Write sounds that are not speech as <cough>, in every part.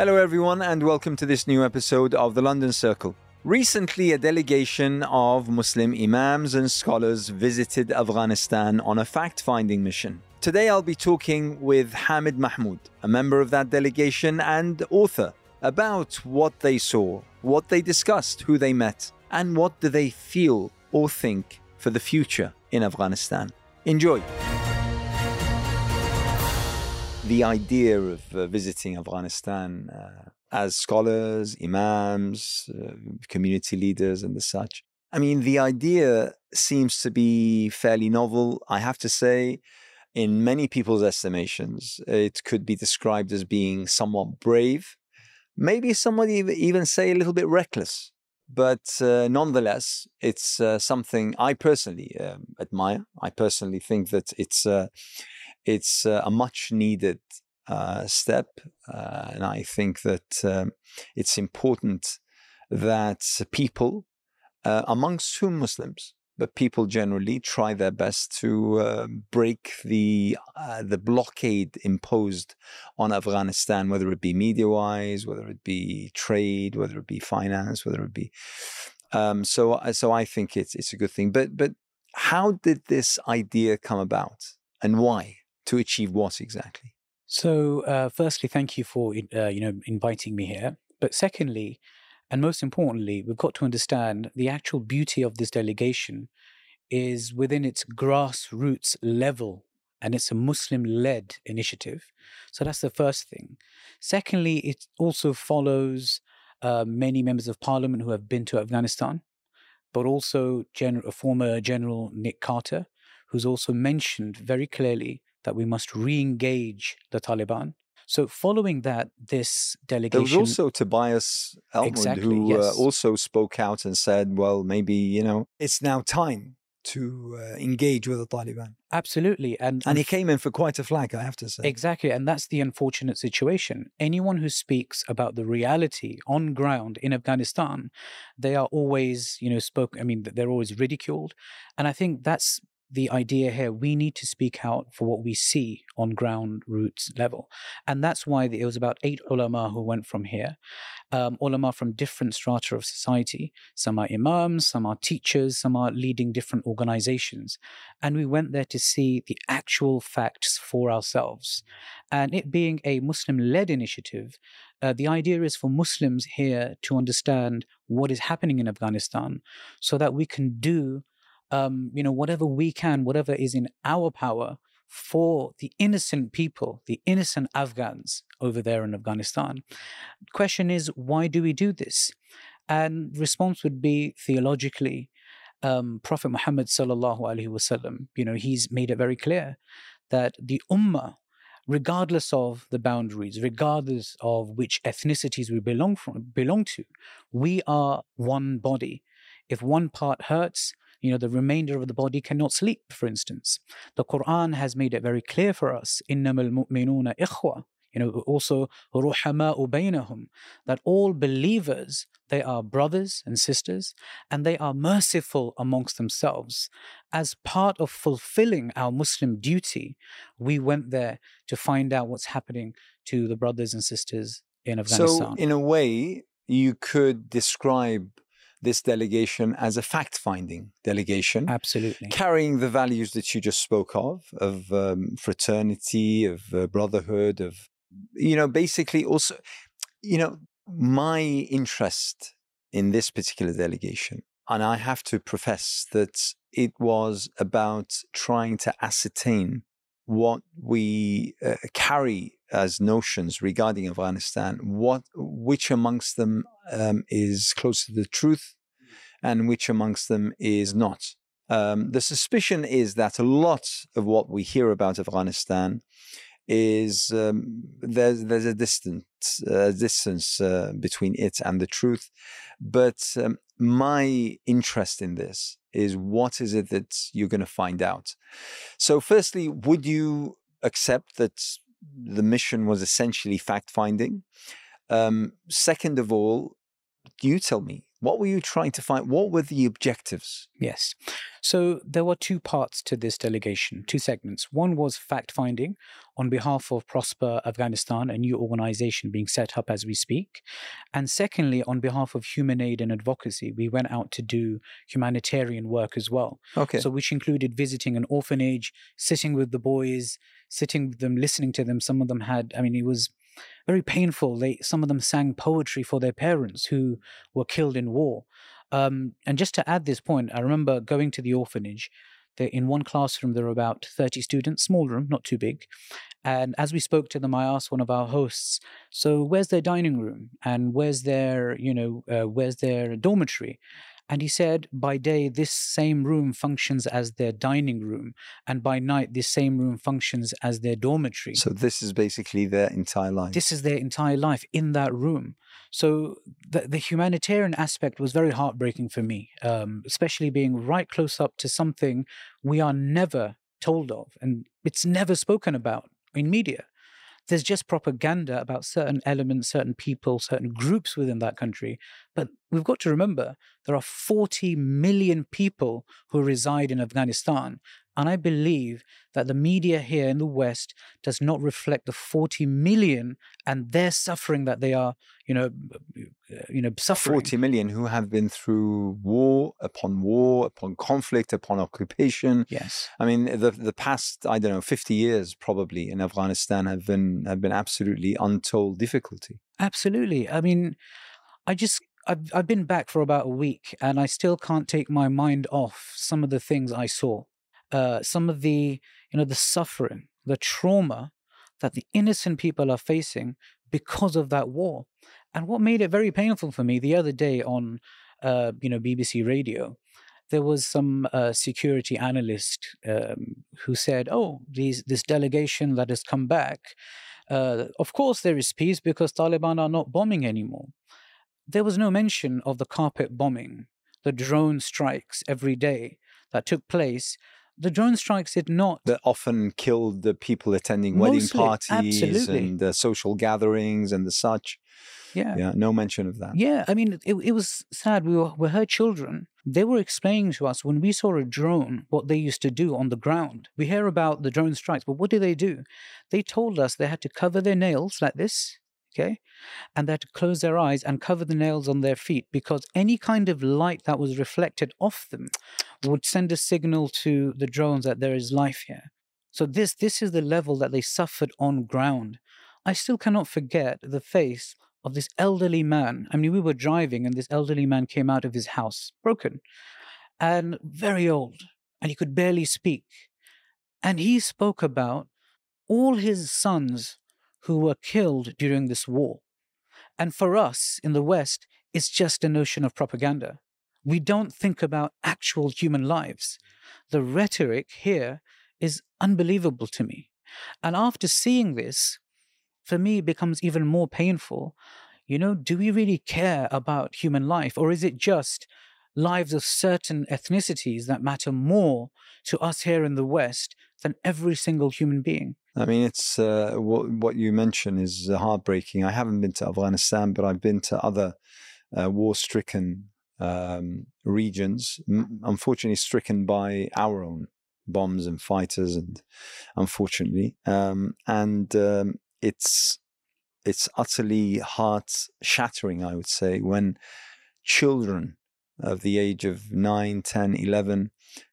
Hello, everyone, and welcome to this new episode of the London Circle. Recently, a delegation of Muslim imams and scholars visited Afghanistan on a fact finding mission. Today, I'll be talking with Hamid Mahmoud, a member of that delegation and author, about what they saw, what they discussed, who they met, and what do they feel or think for the future in Afghanistan. Enjoy! The idea of uh, visiting Afghanistan uh, as scholars, imams, uh, community leaders, and the such. I mean, the idea seems to be fairly novel. I have to say, in many people's estimations, it could be described as being somewhat brave, maybe somebody even say a little bit reckless. But uh, nonetheless, it's uh, something I personally um, admire. I personally think that it's uh, it's uh, a much needed uh, step, uh, and I think that um, it's important that people, amongst whom Muslims, but people generally try their best to uh, break the uh, the blockade imposed on Afghanistan, whether it be media wise, whether it be trade, whether it be finance, whether it be. Um, so so I think it's it's a good thing. But but how did this idea come about, and why to achieve what exactly? So, uh, firstly, thank you for uh, you know inviting me here. But secondly, and most importantly, we've got to understand the actual beauty of this delegation is within its grassroots level and it's a Muslim led initiative. So that's the first thing. Secondly, it also follows uh, many members of parliament who have been to Afghanistan, but also Gen- former General Nick Carter, who's also mentioned very clearly that we must re engage the Taliban so following that, this delegation. There was also Tobias Ellwood exactly, who uh, yes. uh, also spoke out and said, well, maybe, you know, it's now time to uh, engage with the Taliban. Absolutely. And, and he came in for quite a flag, I have to say. Exactly. And that's the unfortunate situation. Anyone who speaks about the reality on ground in Afghanistan, they are always, you know, spoke, I mean, they're always ridiculed. And I think that's the idea here we need to speak out for what we see on ground roots level. And that's why it was about eight ulama who went from here. Um, ulama from different strata of society. Some are imams some are teachers some are leading different organizations. And we went there to see the actual facts for ourselves. And it being a muslim led initiative uh, the idea is for Muslims here to understand what is happening in Afghanistan so that we can do um, you know, whatever we can, whatever is in our power for the innocent people, the innocent Afghans over there in Afghanistan. Question is, why do we do this? And response would be theologically, um, Prophet Muhammad sallallahu alaihi wasallam, you know, he's made it very clear that the ummah, regardless of the boundaries, regardless of which ethnicities we belong from, belong to, we are one body. If one part hurts, you know, the remainder of the body cannot sleep, for instance. The Quran has made it very clear for us, إِنَّمَا الْمُؤْمِنُونَ إِخْوَةً you know, also رُحَمَاءُ بَيْنَهُم, that all believers, they are brothers and sisters, and they are merciful amongst themselves. As part of fulfilling our Muslim duty, we went there to find out what's happening to the brothers and sisters in Afghanistan. So, in a way, you could describe this delegation as a fact finding delegation. Absolutely. Carrying the values that you just spoke of, of um, fraternity, of uh, brotherhood, of, you know, basically also, you know, my interest in this particular delegation, and I have to profess that it was about trying to ascertain what we uh, carry as notions regarding Afghanistan, what which amongst them um, is close to the truth, and which amongst them is not. Um, the suspicion is that a lot of what we hear about Afghanistan is um, there's there's a distance uh, distance uh, between it and the truth, but um, my interest in this is what is it that you're going to find out. So, firstly, would you accept that the mission was essentially fact finding? Um, second of all, you tell me What were you trying to find? What were the objectives? Yes. So there were two parts to this delegation, two segments. One was fact finding on behalf of Prosper Afghanistan, a new organization being set up as we speak. And secondly, on behalf of human aid and advocacy, we went out to do humanitarian work as well. Okay. So, which included visiting an orphanage, sitting with the boys, sitting with them, listening to them. Some of them had, I mean, it was very painful. They some of them sang poetry for their parents who were killed in war. Um, and just to add this point, I remember going to the orphanage. There, in one classroom, there were about 30 students, small room, not too big. And as we spoke to them, I asked one of our hosts, "So, where's their dining room? And where's their, you know, uh, where's their dormitory?" And he said, by day, this same room functions as their dining room, and by night, this same room functions as their dormitory. So this is basically their entire life. This is their entire life in that room. So the, the humanitarian aspect was very heartbreaking for me, um, especially being right close up to something we are never told of, and it's never spoken about in media there's just propaganda about certain elements, certain people, certain groups within that country. But we've got to remember there are 40 million people who reside in Afghanistan. And I believe that the media here in the West does not reflect the 40 million and their suffering that they are, you know, uh, you know, suffering. 40 million who have been through war upon war, upon conflict, upon occupation. Yes. I mean, the the past, I don't know, 50 years probably in Afghanistan have been have been absolutely untold difficulty. Absolutely. I mean, I just I've, I've been back for about a week and I still can't take my mind off some of the things I saw uh, some of the you know the suffering, the trauma that the innocent people are facing because of that war. And what made it very painful for me the other day on uh, you know BBC Radio, there was some uh, security analyst um, who said, "Oh, these this delegation that has come back, uh, of course there is peace because Taliban are not bombing anymore." There was no mention of the carpet bombing, the drone strikes every day that took place the drone strikes did not. That often killed the people attending wedding parties absolutely. and the social gatherings and the such. Yeah. Yeah. No mention of that. Yeah. I mean, it, it was sad. We were, we her children. They were explaining to us when we saw a drone what they used to do on the ground. We hear about the drone strikes, but what do they do? They told us they had to cover their nails like this okay? And they had to close their eyes and cover the nails on their feet because any kind of light that was reflected off them would send a signal to the drones that there is life here. So this this is the level that they suffered on ground. I still cannot forget the face of this elderly man. I mean, we were driving and this elderly man came out of his house, broken and very old, and he could barely speak. And he spoke about all his sons who were killed during this war. And for us in the West, it's just a notion of propaganda. We don't think about actual human lives. The rhetoric here is unbelievable to me. And after seeing this, for me, becomes even more painful. You know, do we really care about human life? Or is it just lives of certain ethnicities that matter more to us here in the West than every single human being? I mean, it's uh, what what you mention is uh, heartbreaking. I haven't been to Afghanistan, but I've been to other uh, war-stricken um, regions, m- unfortunately stricken by our own bombs and fighters, and unfortunately, um, and um, it's it's utterly heart-shattering. I would say when children of the age of 9, 10, 11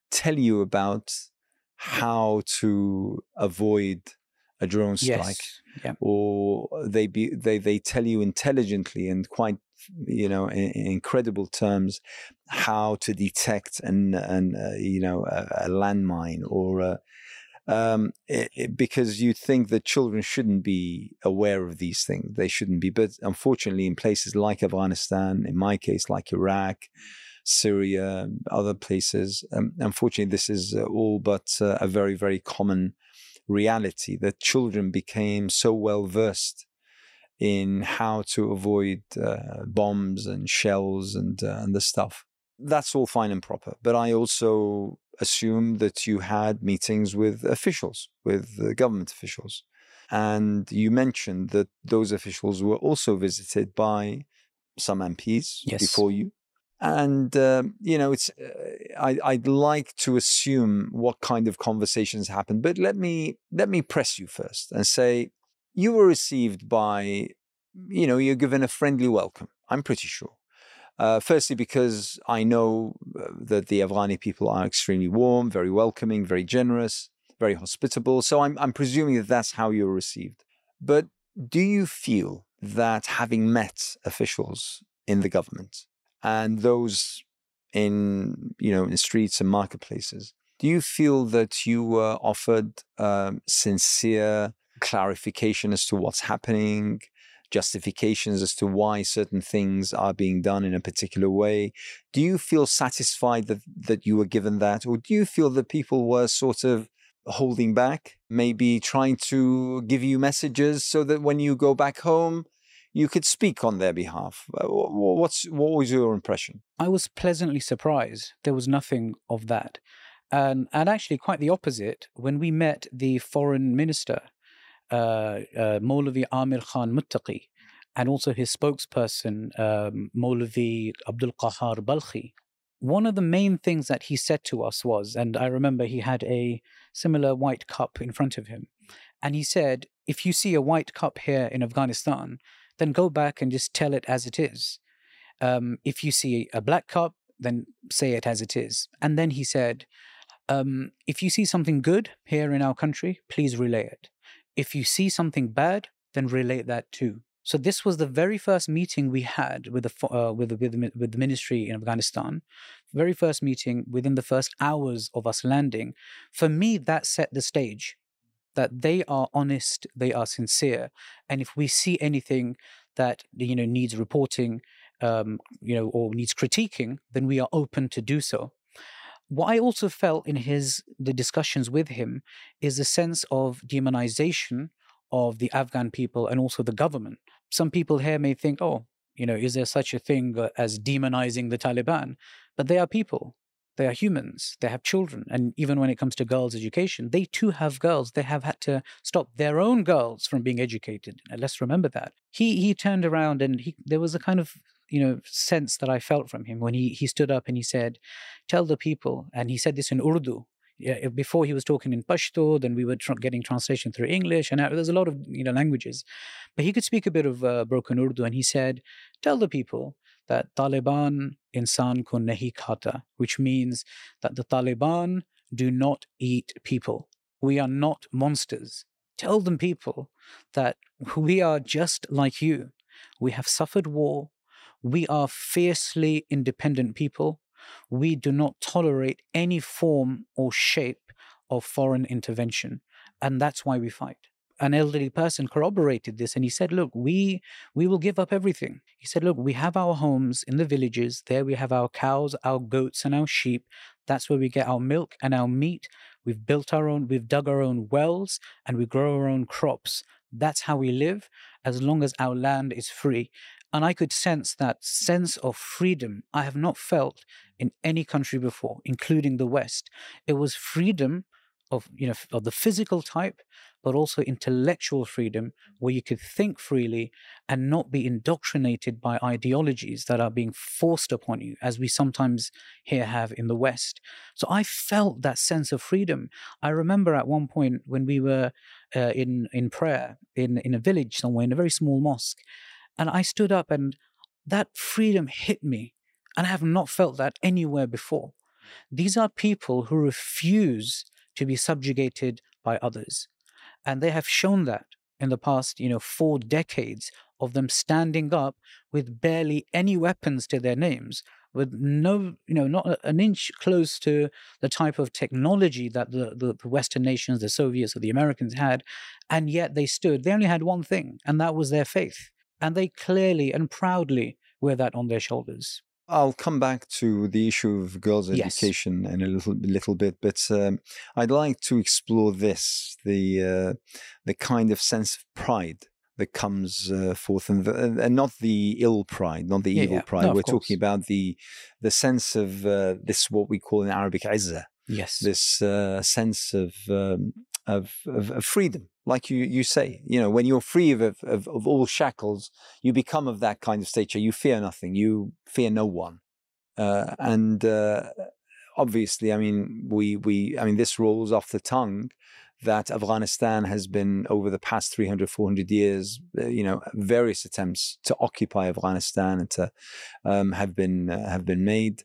tell you about how to avoid a drone strike yes. yeah. or they be they they tell you intelligently and quite you know in, in incredible terms how to detect an and uh, you know a, a landmine or a, um, it, it, because you think that children shouldn't be aware of these things they shouldn't be but unfortunately in places like afghanistan in my case like iraq Syria, other places. Um, unfortunately, this is uh, all but uh, a very, very common reality that children became so well versed in how to avoid uh, bombs and shells and uh, and the stuff. That's all fine and proper. But I also assume that you had meetings with officials, with government officials. And you mentioned that those officials were also visited by some MPs yes. before you and um, you know it's uh, I, i'd like to assume what kind of conversations happen but let me let me press you first and say you were received by you know you're given a friendly welcome i'm pretty sure. Uh, firstly because i know uh, that the afghani people are extremely warm very welcoming very generous very hospitable so i'm, I'm presuming that that's how you're received. But do you feel that having met officials in the government and those in you know in streets and marketplaces do you feel that you were offered um, sincere clarification as to what's happening justifications as to why certain things are being done in a particular way? Do you feel satisfied that that you were given that or do you feel that people were sort of holding back maybe trying to give you messages so that when you go back home you could speak on their behalf. Uh, what's what was your impression? I was pleasantly surprised. There was nothing of that, and and actually quite the opposite. When we met the foreign minister, uh, uh, Amir Khan Muttaqi, and also his spokesperson um, Abdul Qahar Balkhi. One of the main things that he said to us was, and I remember he had a similar white cup in front of him, and he said, "If you see a white cup here in Afghanistan, then go back and just tell it as it is. Um, if you see a black cup, then say it as it is. And then he said, um, if you see something good here in our country, please relay it. If you see something bad, then relay that too. So this was the very first meeting we had with the uh, with the, with the, with the ministry in Afghanistan. Very first meeting within the first hours of us landing. For me, that set the stage that they are honest, they are sincere, and if we see anything that you know needs reporting, um, you know, or needs critiquing, then we are open to do so. What I also felt in his the discussions with him is a sense of demonization of the Afghan people and also the government. Some people here may think, oh, you know, is there such a thing as demonizing the Taliban? But they are people. They are humans. They have children. And even when it comes to girls' education, they too have girls. They have had to stop their own girls from being educated. Let's remember that. He he turned around and he there was a kind of you know sense that I felt from him when he he stood up and he said, "Tell the people." And he said this in Urdu. Yeah, before he was talking in Pashto, then we were tr- getting translation through English, and there's a lot of you know languages, but he could speak a bit of uh, broken Urdu, and he said, "Tell the people that Taliban insan ko nahi khata, which means that the Taliban do not eat people. We are not monsters. Tell them people that we are just like you. We have suffered war. We are fiercely independent people. We do not tolerate any form or shape of foreign intervention. And that's why we fight an elderly person corroborated this and he said look we we will give up everything. He said look we have our homes in the villages. There we have our cows our goats and our sheep. That's where we get our milk and our meat. We've built our own we've dug our own wells and we grow our own crops. That's how we live as long as our land is free. And i could sense that sense of freedom i have not felt in any country before including the west. It was freedom of you know of the physical type but also intellectual freedom where you could think freely and not be indoctrinated by ideologies that are being forced upon you as we sometimes here have in the west. So i felt that sense of freedom. I remember at one point when we were uh, in in prayer in in a village somewhere in a very small mosque and i stood up and that freedom hit me and i have not felt that anywhere before. These are people who refuse to be subjugated by others. And they have shown that in the past, you know, four decades of them standing up with barely any weapons to their names, with no, you know, not an inch close to the type of technology that the, the, the, Western nations, the Soviets or the Americans had. And yet they stood, they only had one thing, and that was their faith. And they clearly and proudly wear that on their shoulders. I'll come back to the issue of girls' education yes. in a little little bit, but um, I'd like to explore this the uh, the kind of sense of pride that comes uh, forth, and, the, and, not the ill pride, not the yeah, evil yeah. pride. No, We're talking about the the sense of uh, this what we call in Arabic izzah. Yes, this uh, sense of, um, of, of of freedom like you you say, you know, when you're free of, of, of all shackles, you become of that kind of stature. You fear nothing. You fear no one. uh, and uh, obviously, I mean, we we I mean, this rolls off the tongue that Afghanistan has been over the past 300, 400 years, uh, you know, various attempts to occupy Afghanistan and to um, have been uh, have been made.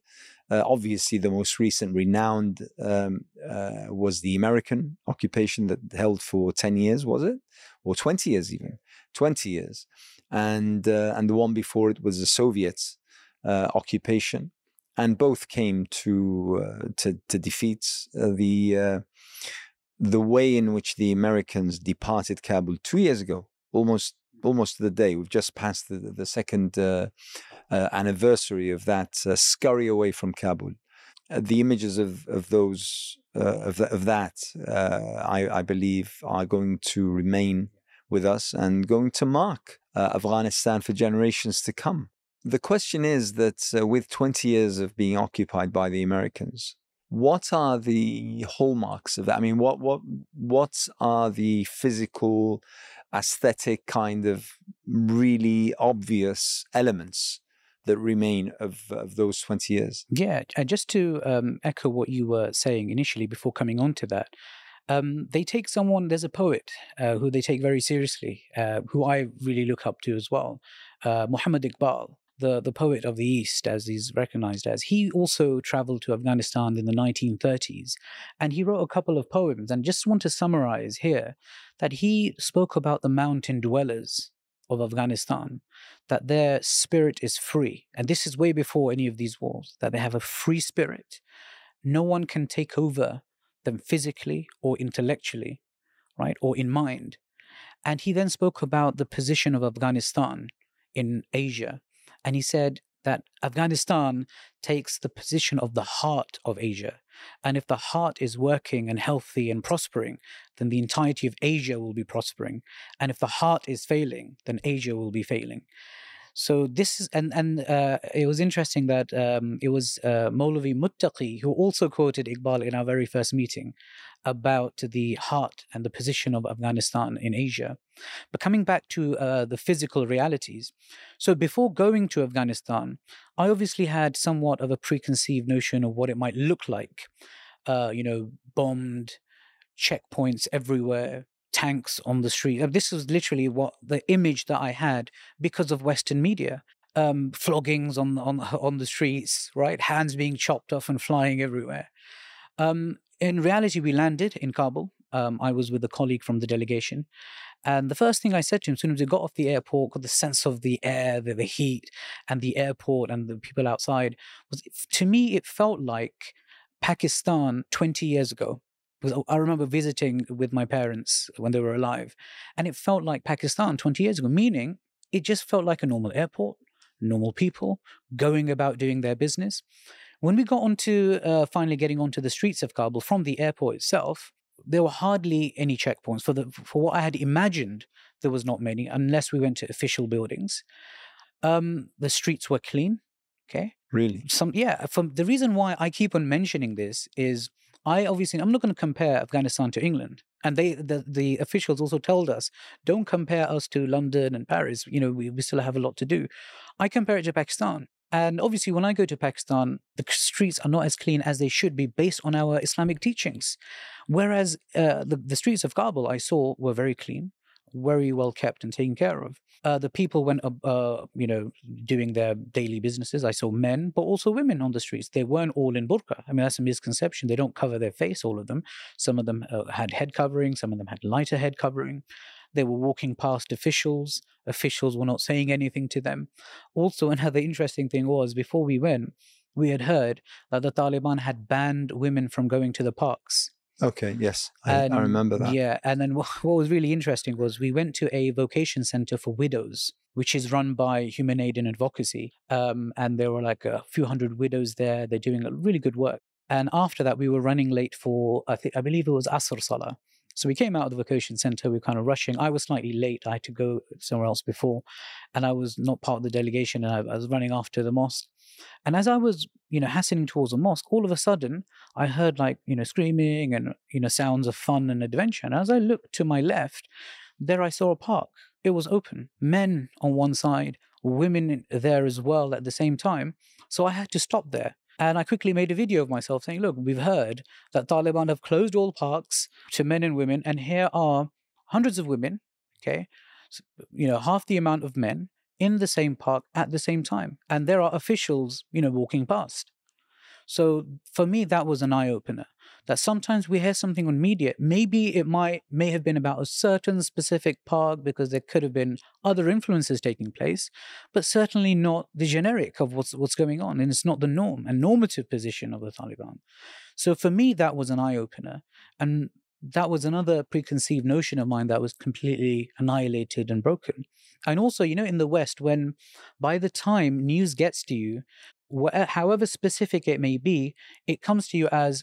Uh, obviously, the most recent renowned um, uh, was the American occupation that held for 10 years, was it? Or 20 years even, 20 years. And, uh, and the one before it was the Soviet uh, occupation. And both came to, uh, to, to defeat uh, the, the way in which the Americans departed Kabul two years ago, almost almost to the day. We've just passed the, the second anniversary of that uh, scurry away from Kabul. Uh, the images of of those uh, of, of that, uh, I, I, believe, are going to remain with us and going to mark Afghanistan for generations to come. The question is that with 20 years of being occupied by the Americans, what are the hallmarks of that? I mean, what what what are the physical, aesthetic kind of really obvious elements that remain of, of those 20 years. Yeah, and just to um, echo what you were saying initially before coming on to that, um, they take someone, there's a poet uh, who they take very seriously, uh, who I really look up to as well, uh, Muhammad Iqbal. The, the poet of the East, as he's recognized as, he also traveled to Afghanistan in the 1930s and he wrote a couple of poems. And just want to summarize here that he spoke about the mountain dwellers of Afghanistan, that their spirit is free. And this is way before any of these wars, that they have a free spirit. No one can take over them physically or intellectually, right, or in mind. And he then spoke about the position of Afghanistan in Asia. And he said that Afghanistan takes the position of the heart of Asia. And if the heart is working and healthy and prospering, then the entirety of Asia will be prospering. And if the heart is failing, then Asia will be failing. So this is, and and uh, it was interesting that um, it was uh, Maulavi Muttaqi who also quoted Iqbal in our very first meeting about the heart and the position of Afghanistan in Asia. But coming back to uh, the physical realities, so before going to Afghanistan, I obviously had somewhat of a preconceived notion of what it might look like. Uh, you know, bombed, checkpoints everywhere, tanks on the street. Uh, this was literally what the image that I had because of Western media. Um, floggings on on on the streets, right? Hands being chopped off and flying everywhere. Um, in reality, we landed in Kabul. Um, I was with a colleague from the delegation, and the first thing I said to him, as soon as we got off the airport, got the sense of the air, the, the heat, and the airport and the people outside, was to me it felt like Pakistan 20 years ago. I remember visiting with my parents when they were alive, and it felt like Pakistan 20 years ago, meaning it just felt like a normal airport, normal people going about doing their business. When we got onto uh, finally getting onto the streets of Kabul from the airport itself, there were hardly any checkpoints for the for what I had imagined. There was not many, unless we went to official buildings. Um, the streets were clean. Okay. Really? Some yeah. From the reason why I keep on mentioning this is I obviously I'm not going to compare Afghanistan to England, and they the the officials also told us don't compare us to London and Paris. You know we, we still have a lot to do. I compare it to Pakistan. And obviously, when I go to Pakistan, the streets are not as clean as they should be based on our Islamic teachings. Whereas uh, the, the streets of Kabul I saw were very clean, very well kept and taken care of. Uh, the people went, uh, you know, doing their daily businesses. I saw men, but also women on the streets. They weren't all in burqa. I mean, that's a misconception. They don't cover their face, all of them. Some of them uh, had head covering. Some of them had lighter head covering. They were walking past officials. Officials were not saying anything to them. Also, <laughs> another interesting thing was before we went, we had heard that the Taliban had banned women from going to the parks. Okay, yes, I, I, remember that. Yeah, and then <laughs> what, what was really interesting was we went to a vocation center for widows, which is run by Human Aid and Advocacy, um, and there were like a few hundred widows there. They're doing really good work. And after that, we were running late for I think I believe it was Asr Salah. So we came out of the vocation center. We were kind of rushing. I was slightly late. I had to go somewhere else before, and I was not part of the delegation. And I, I was running after the mosque. And as I was, you know, hastening towards the mosque, all of a sudden I heard like, you know, screaming and, you know, sounds of fun and adventure. And as I looked to my left, there I saw a park. it was open. Men on one side, women there as well at the same time. So I had to stop there. And I quickly made a video of myself saying, look, we've heard that Taliban have closed all parks to men and women, and here are hundreds of women, okay, you know, half the amount of men in the same park at the same time. And there are officials, you know, walking past. So for me, that was an eye opener that sometimes we hear something on media. Maybe it might may have been about a certain specific park because there could have been other influences taking place, but certainly not the generic of what's what's going on. And it's not the norm and normative position of the Taliban. So for me, that was an eye opener. And that was another preconceived notion of mine that was completely annihilated and broken. And also, you know, in the West, when by the time news gets to you, however specific it may be, it comes to you as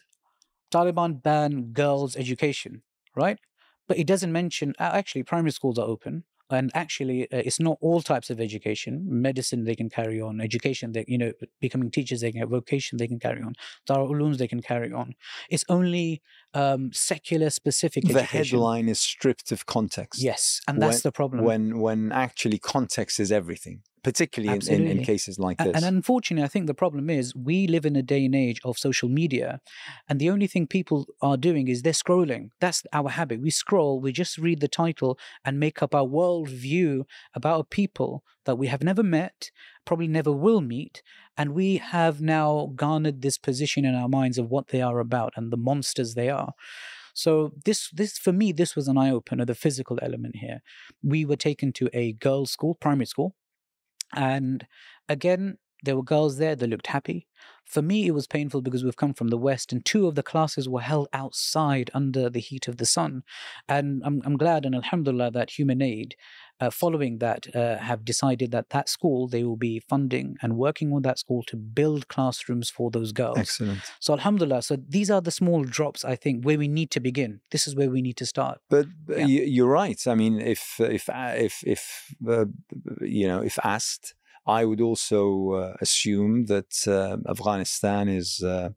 Taliban ban girls' education, right? But it doesn't mention, actually, primary schools are open and actually uh, it's not all types of education medicine they can carry on education they you know becoming teachers they can vocation they can carry on Darul ulums they can carry on it's only um, secular specific the education. headline is stripped of context yes and that's when, the problem when when actually context is everything particularly in, in, in, cases like this. And, and unfortunately, I think the problem is we live in a day and age of social media, and the only thing people are doing is they're scrolling. That's our habit. We scroll, we just read the title and make up our world view about a people that we have never met, probably never will meet, and we have now garnered this position in our minds of what they are about and the monsters they are. So this this for me this was an eye opener the physical element here. We were taken to a girls' school, primary school, and again, there were girls there that looked happy. For me, it was painful because we've come from the West, and two of the classes were held outside under the heat of the sun. And I'm, I'm glad and Alhamdulillah that Human Aid, uh, following that, uh, have decided that that school, they will be funding and working with that school to build classrooms for those girls. Excellent. So, Alhamdulillah. So, these are the small drops, I think, where we need to begin. This is where we need to start. But yeah. you're right. I mean, if, if, if, if, uh, you know, if asked, I would also uh, assume that uh, Afghanistan is uh,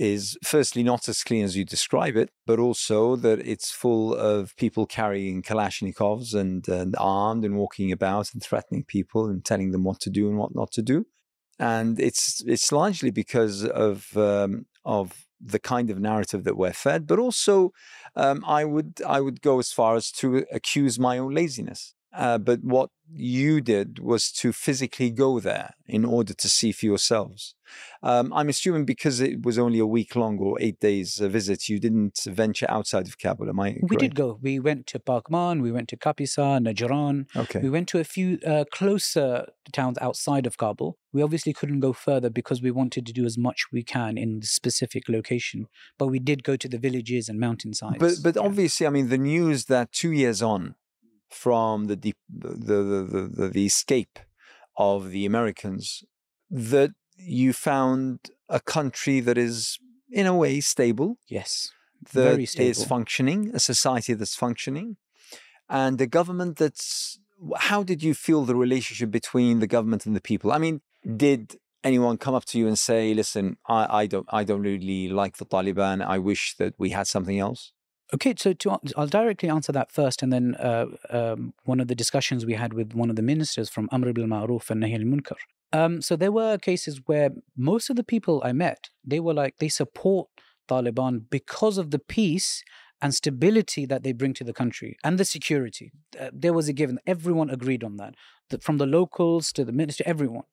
is firstly not as clean as you describe it, but also that it's full of people carrying Kalashnikovs and, and armed and walking about and threatening people and telling them what to do and what not to do. And it's it's largely because of um, of the kind of narrative that we're fed, but also um, I would I would go as far as to accuse my own laziness. Uh, but what you did was to physically go there in order to see for yourselves. Um, I'm assuming because it was only a week long or eight days visit, you didn't venture outside of Kabul. Am I? We did go. We went to Paghman, we went to Kapisa, Najran. Okay. We went to a few uh, closer towns outside of Kabul. We obviously couldn't go further because we wanted to do as much we can in the specific location. But we did go to the villages and mountainsides. But but yeah. obviously, I mean, the news that two years on from the deep, the, the, the, the escape of the Americans that you found a country that is in a way stable. Yes. That very stable. is functioning, a society that's functioning, and a government that's. How did you feel the relationship between the government and the people? I mean, did anyone come up to you and say, "Listen, I, I don't, I don't really like the Taliban. I wish that we had something else"? Okay, so to, I'll directly answer that first, and then uh, um, one of the discussions we had with one of the ministers from Amr bil Ma'ruf and Nahi al Munkar. Um, so there were cases where most of the people I met, they were like they support Taliban because of the peace and stability that they bring to the country and the security. Uh, there was a given; everyone agreed on that, from the locals to the minister, everyone.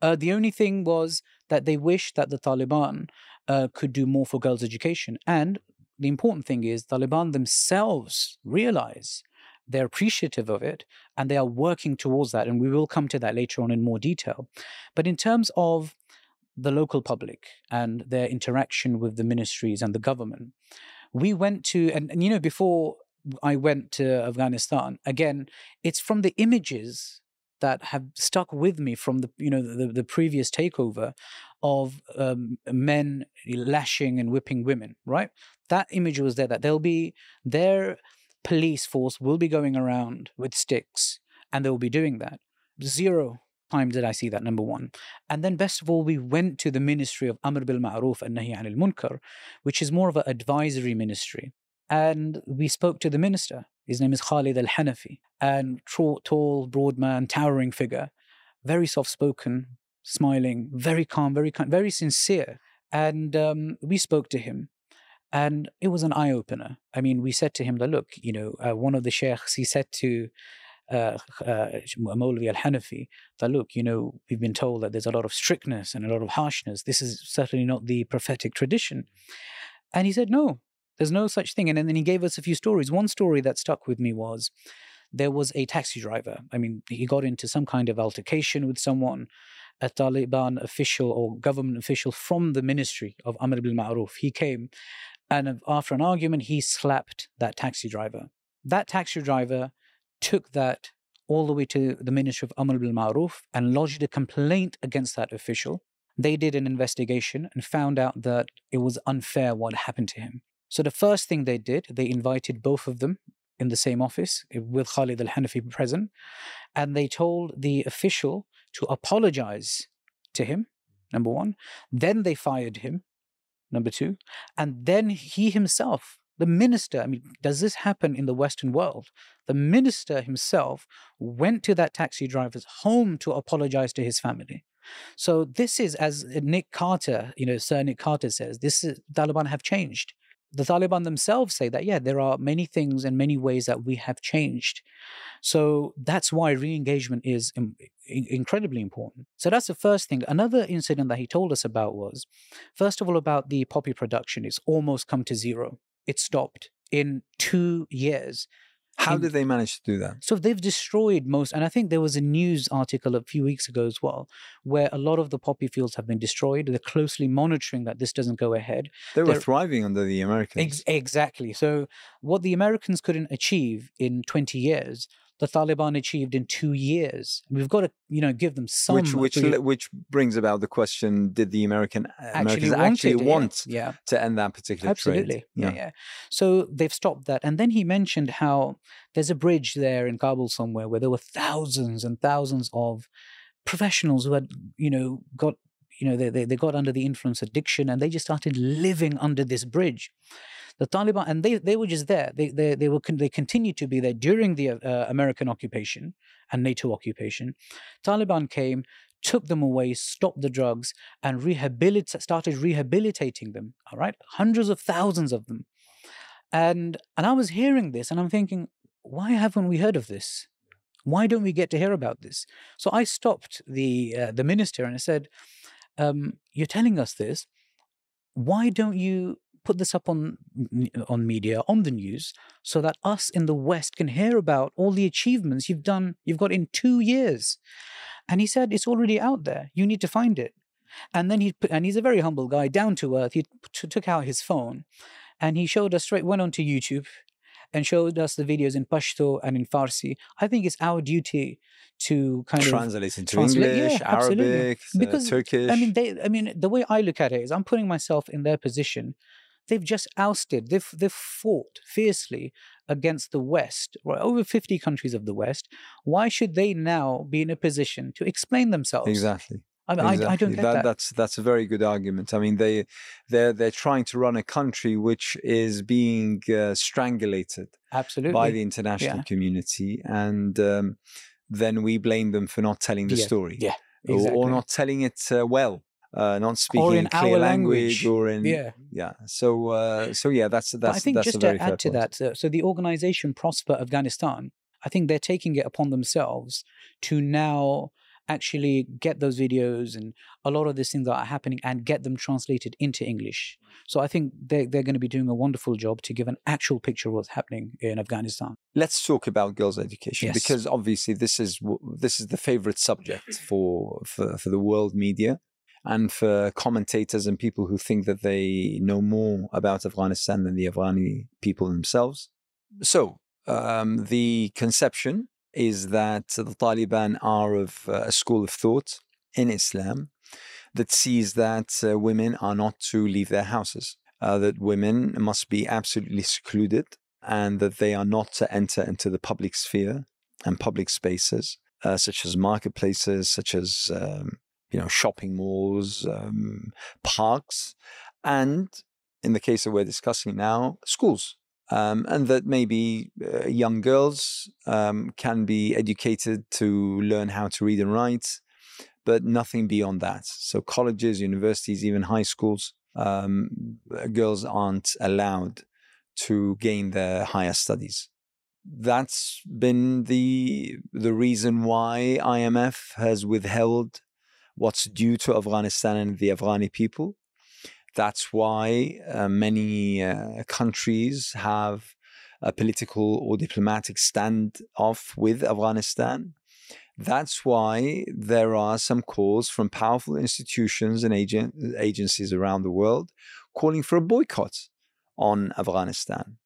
Uh, the only thing was that they wished that the Taliban uh, could do more for girls' education. And the important thing is the Taliban themselves realize they're appreciative of it and they are working towards that. And we will come to that later on in more detail. But in terms of the local public and their interaction with the ministries and the government, we went to, and, and you know, before I went to Afghanistan, again, it's from the images that have stuck with me from the you know the, the previous takeover of um, men lashing and whipping women right that image was there that there'll be their police force will be going around with sticks and they'll be doing that zero time did I see that, number one. And then, best of all, we went to the ministry of Amr bil Ma'ruf and Nahi anil Munkar, which is more of an advisory ministry. And we spoke to the minister. His name is Khalid Al Hanafi, and tall, broad man, towering figure, very soft spoken, smiling, very calm, very kind, very sincere. And um, we spoke to him, and it was an eye opener. I mean, we said to him that, look, you know, uh, one of the sheikhs, he said to uh, uh, al Hanafi that, look, you know, we've been told that there's a lot of strictness and a lot of harshness. This is certainly not the prophetic tradition. And he said, no, there's no such thing. And then he gave us a few stories. One story that stuck with me was there was a taxi driver. I mean, he got into some kind of altercation with someone a Taliban official or government official from the Ministry of Amr bil Ma'ruf. He came and after an argument, he slapped that taxi driver. That taxi driver took that all the way to the Ministry of Amr bil Ma'ruf and lodged a complaint against that official. They did an investigation and found out that it was unfair what happened to him. So the first thing they did, they invited both of them in the same office eh, with Khalid al Hanafi present, and they told the official to apologize to him, number one. Then they fired him, number two. And then he himself, the minister, I mean, does this happen in the Western world? The minister himself went to that taxi driver's home to apologize to his family. So this is, as Nick Carter, you know, Sir Nick Carter says, this is Taliban have changed the Taliban themselves say that, yeah, there are many things and many ways that we have changed. So that's why re engagement is Im- incredibly important. So that's the first thing. Another incident that he told us about was, first of all, about the poppy production. It's almost come to zero, it stopped in two years. How did they manage to do that? So they've destroyed most, and I think there was a news article a few weeks ago as well, where a lot of the poppy fields have been destroyed. They're closely monitoring that this doesn't go ahead. They were They're, thriving under the Americans. Ex- exactly. So what the Americans couldn't achieve in 20 years, the Taliban achieved in two years. We've got to, you know, give them some. Which which which brings about the question: Did the American uh, actually Americans actually want yeah. to end that particular Absolutely. trade? Yeah. yeah, yeah. So they've stopped that, and then he mentioned how there's a bridge there in Kabul somewhere where there were thousands and thousands of professionals who had, you know, got you know they, they, they got under the influence addiction and they just started living under this bridge the Taliban, and they, they were just there. They, they, they, were, they continued to be there during the uh, American occupation and NATO occupation. Taliban came, took them away, stopped the drugs, and rehabilit- started rehabilitating them. All right, hundreds of thousands of them. And and I was hearing this, and I'm thinking, why haven't we heard of this? Why don't we get to hear about this? So I stopped the uh, the minister and I said, um, "You're telling us this. Why don't you put this up on on media on the news so that us in the west can hear about all the achievements you've done you've got in 2 years and he said it's already out there you need to find it and then he put, and he's a very humble guy down to earth he t- took out his phone and he showed us straight went onto youtube and showed us the videos in Pashto and in Farsi. I think it's our duty to kind of translate of into translate English, yeah, Arabic, uh, because, Turkish. I mean, they. I mean, the way I look at it is, I'm putting myself in their position. They've just ousted, they've, they've fought fiercely against the West, right, over 50 countries of the West. Why should they now be in a position to explain themselves? Exactly. I, mean, exactly. I, I, don't get that, that, That's that's a very good argument. I mean, they they're they're trying to run a country which is being uh, strangulated absolutely by the international yeah. community, and um, then we blame them for not telling the yeah. story, yeah, exactly. or, or, not telling it uh, well uh, not speaking in clear language, language, or in yeah yeah so uh, so yeah that's that's but I think that's just to add to point. that so, so the organization Prosper Afghanistan I think they're taking it upon themselves to now actually get those videos and a lot of these things that are happening and get them translated into English. So I think they're, they're going to be doing a wonderful job to give an actual picture of what's happening in Afghanistan. Let's talk about girls' education yes. because obviously this is this is the favorite subject for, for, for the world media and for commentators and people who think that they know more about Afghanistan than the Afghani people themselves. So, um, the conception is that the Taliban are of uh, a school of thought in Islam that sees that uh, women are not to leave their houses, uh, that women must be absolutely secluded, and that they are not to enter into the public sphere and public spaces, uh, such as marketplaces, such as um, you know, shopping malls, um, parks, and in the case that we're discussing now, schools. um, and that maybe uh, young girls um, can be educated to learn how to read and write, but nothing beyond that. So, colleges, universities, even high schools, um, girls aren't allowed to gain their higher studies. That's been the the reason why IMF has withheld what's due to Afghanistan and the Afghani people. That's why uh, many uh, countries have a political or diplomatic standoff with Afghanistan. That's why there are some calls from powerful institutions and agencies around the world calling for a boycott on Afghanistan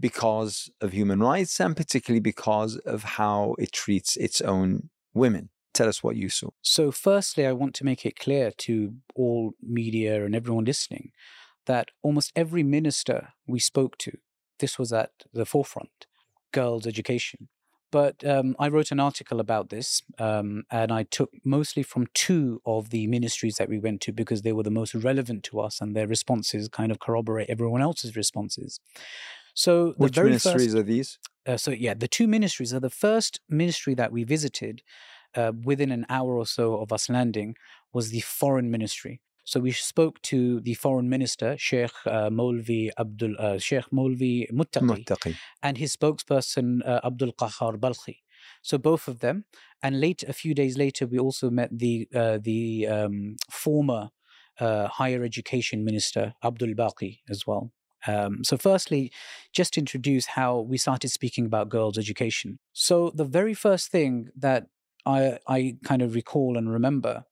because of human rights and particularly because of how it treats its own women. Tell us what you saw. So, firstly, I want to make it clear to all media and everyone listening that almost every minister we spoke to, this was at the forefront girls' education. But um, I wrote an article about this, um, and I took mostly from two of the ministries that we went to because they were the most relevant to us, and their responses kind of corroborate everyone else's responses. So, which ministries first, are these? Uh, so, yeah, the two ministries are the first ministry that we visited uh, within an hour or so of us landing was the foreign ministry. So we spoke to the foreign minister, Sheikh uh, Molvi Abdul uh, Sheikh Molvi Muttaqi, Muttaqi, and his spokesperson uh, Abdul Qahar Balkhi. So both of them, and late a few days later, we also met the uh, the um, former uh, higher education minister Abdul Baqi as well. Um, so, firstly, just introduce how we started speaking about girls' education. So, the very first thing that I I kind of recall and remember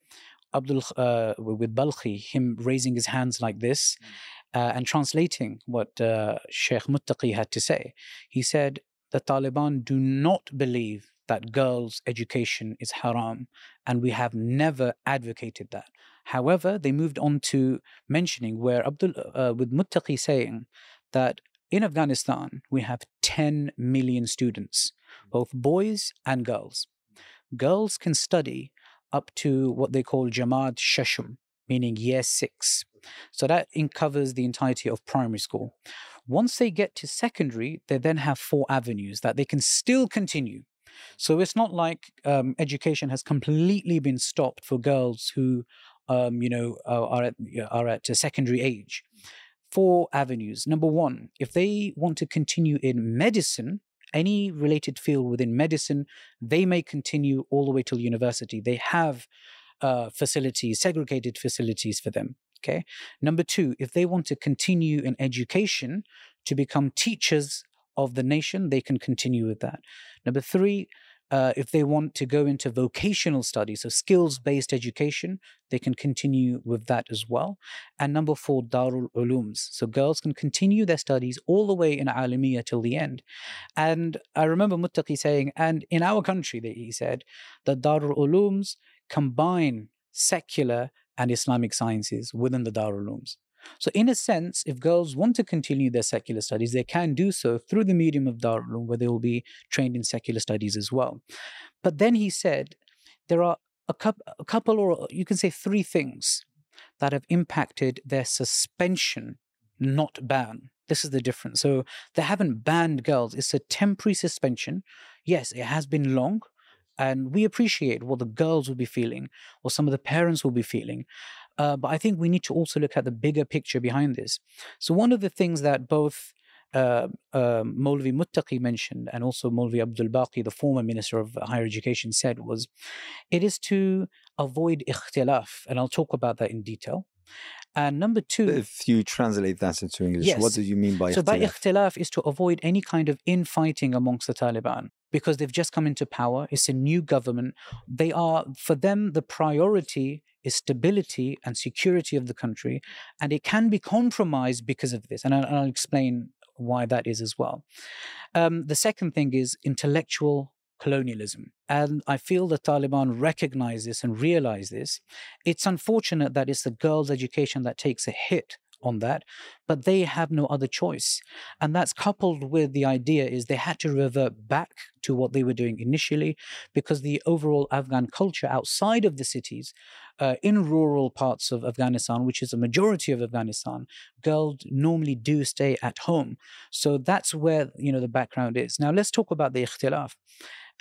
Abdul uh, with Balkhi, him raising his hands like this hmm. uh, and translating what uh, Sheikh Muttaqi had to say. He said, The Taliban do not believe that girls' education is haram, and we have never advocated that. However, they moved on to mentioning where Abdul, uh, with Muttaqi saying that in Afghanistan, we have 10 million students, hmm. both boys and girls. Girls can study up to what they call Jamaat Shashum, meaning year six. So that covers the entirety of primary school. Once they get to secondary, they then have four avenues that they can still continue. So it's not like um, education has completely been stopped for girls who, um, you know, are at are at a secondary age. Four avenues. Number one, if they want to continue in medicine, any related field within medicine, they may continue all the way till university. They have uh, facilities, segregated facilities for them. Okay. Number two, if they want to continue in education to become teachers of the nation, they can continue with that. Number three, uh, if they want to go into vocational studies, so skills based education, they can continue with that as well. And number four, Darul Ulums. So girls can continue their studies all the way in Alamiya till the end. And I remember Muttaqi saying, and in our country, he said, that Darul Ulums combine secular and Islamic sciences within the Darul Ulums. So, in a sense, if girls want to continue their secular studies, they can do so through the medium of Darul where they will be trained in secular studies as well. But then he said there are a, couple, a couple, or you can say three things that have impacted their suspension, not ban. This is the difference. So they haven't banned girls. It's a temporary suspension. Yes, it has been long, and we appreciate what the girls will be feeling or some of the parents will be feeling uh, but I think we need to also look at the bigger picture behind this. So, one of the things that both uh, uh, Maulvi Muttaqi mentioned and also Maulvi Abdul Baqi, the former Minister of Higher Education, said was it is to avoid ikhtilaf. And I'll talk about that in detail. And number two, if you translate that into English, yes. what do you mean by so ikhtilaf? by ikhtilaf is to avoid any kind of infighting amongst the Taliban because they've just come into power. It's a new government. They are, for them, the priority is stability and security of the country, and it can be compromised because of this. And I'll, I'll explain why that is as well. Um, the second thing is intellectual colonialism. And I feel the Taliban recognize this and realize this. It's unfortunate that it's the girls' education that takes a hit on that, but they have no other choice. And that's coupled with the idea is they had to revert back to what they were doing initially because the overall Afghan culture outside of the cities, uh, in rural parts of Afghanistan, which is a majority of Afghanistan, girls normally do stay at home. So that's where you know the background is. Now let's talk about the ikhtilaf.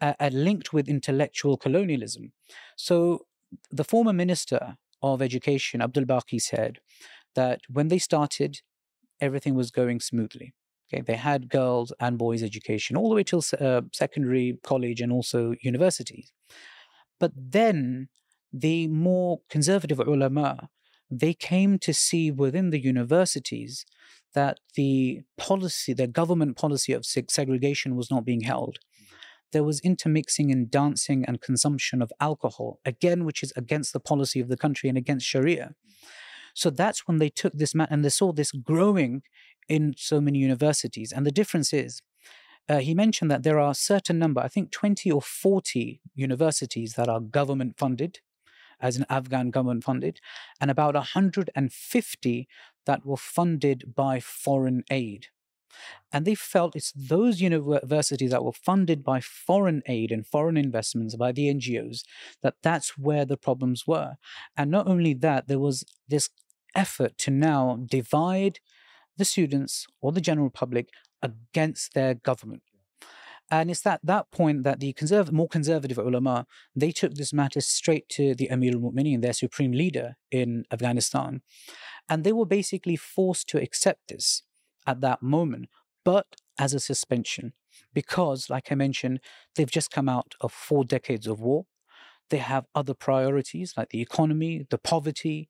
Uh, uh, linked with intellectual colonialism. So the former minister of education, Abdul Baqi, said that when they started, everything was going smoothly. Okay, they had girls and boys education all the way till uh, secondary, college, and also universities. But then the more conservative ulama they came to see within the universities that the policy, the government policy of segregation was not being held. There was intermixing and dancing and consumption of alcohol, again, which is against the policy of the country and against Sharia. So that's when they took this man and they saw this growing in so many universities. And the difference is, uh, he mentioned that there are a certain number, I think 20 or 40 universities that are government funded, as an Afghan government funded, and about 150 that were funded by foreign aid. And they felt it's those universities that were funded by foreign aid and foreign investments by the NGOs that that's where the problems were. And not only that, there was this effort to now divide the students or the general public against their government. And it's at that point that the conserv- more conservative ulama, they took this matter straight to the Amir al-Mu'mineen, their supreme leader in Afghanistan. And they were basically forced to accept this at that moment, but as a suspension. Because, like I mentioned, they've just come out of four decades of war. They have other priorities like the economy, the poverty,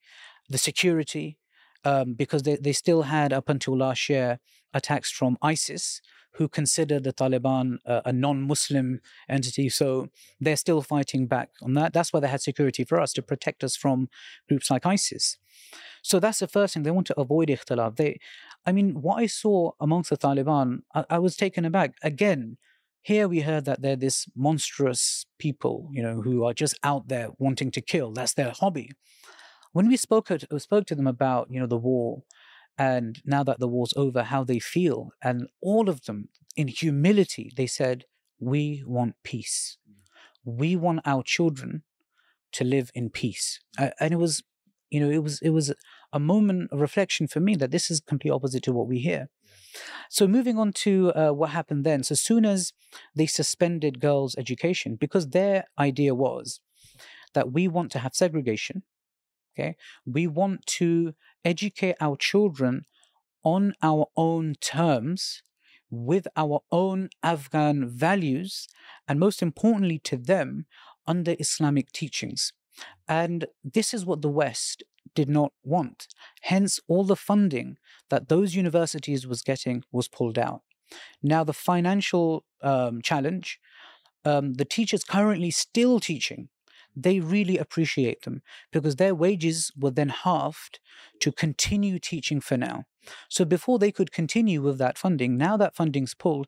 the security, um, because they, they still had, up until last year, attacks from ISIS, who consider the Taliban uh, a non Muslim entity. So they're still fighting back on that. That's why they had security for us to protect us from groups like ISIS. So that's the first thing. They want to avoid ikhtilaf. They, I mean, what I saw amongst the Taliban, I, I was taken aback. Again, here we heard that they're this monstrous people, you know, who are just out there wanting to kill. That's their hobby when we spoke spoke to them about you know the war and now that the war's over how they feel. And all of them in humility they said we want peace. We want our children to live in peace. And it was you know it was it was a moment of reflection for me that this is complete opposite to what we hear. So moving on to uh, what happened then. So as soon as they suspended girls education because their idea was that we want to have segregation Okay. We want to educate our children on our own terms with our own Afghan values, and most importantly to them, under Islamic teachings. And this is what the West did not want. Hence, all the funding that those universities was getting was pulled out. Now, the financial um, challenge, um, the teachers currently still teaching they really appreciate them because their wages were then halved to continue teaching for now. So before they could continue with that funding, now that funding's pulled,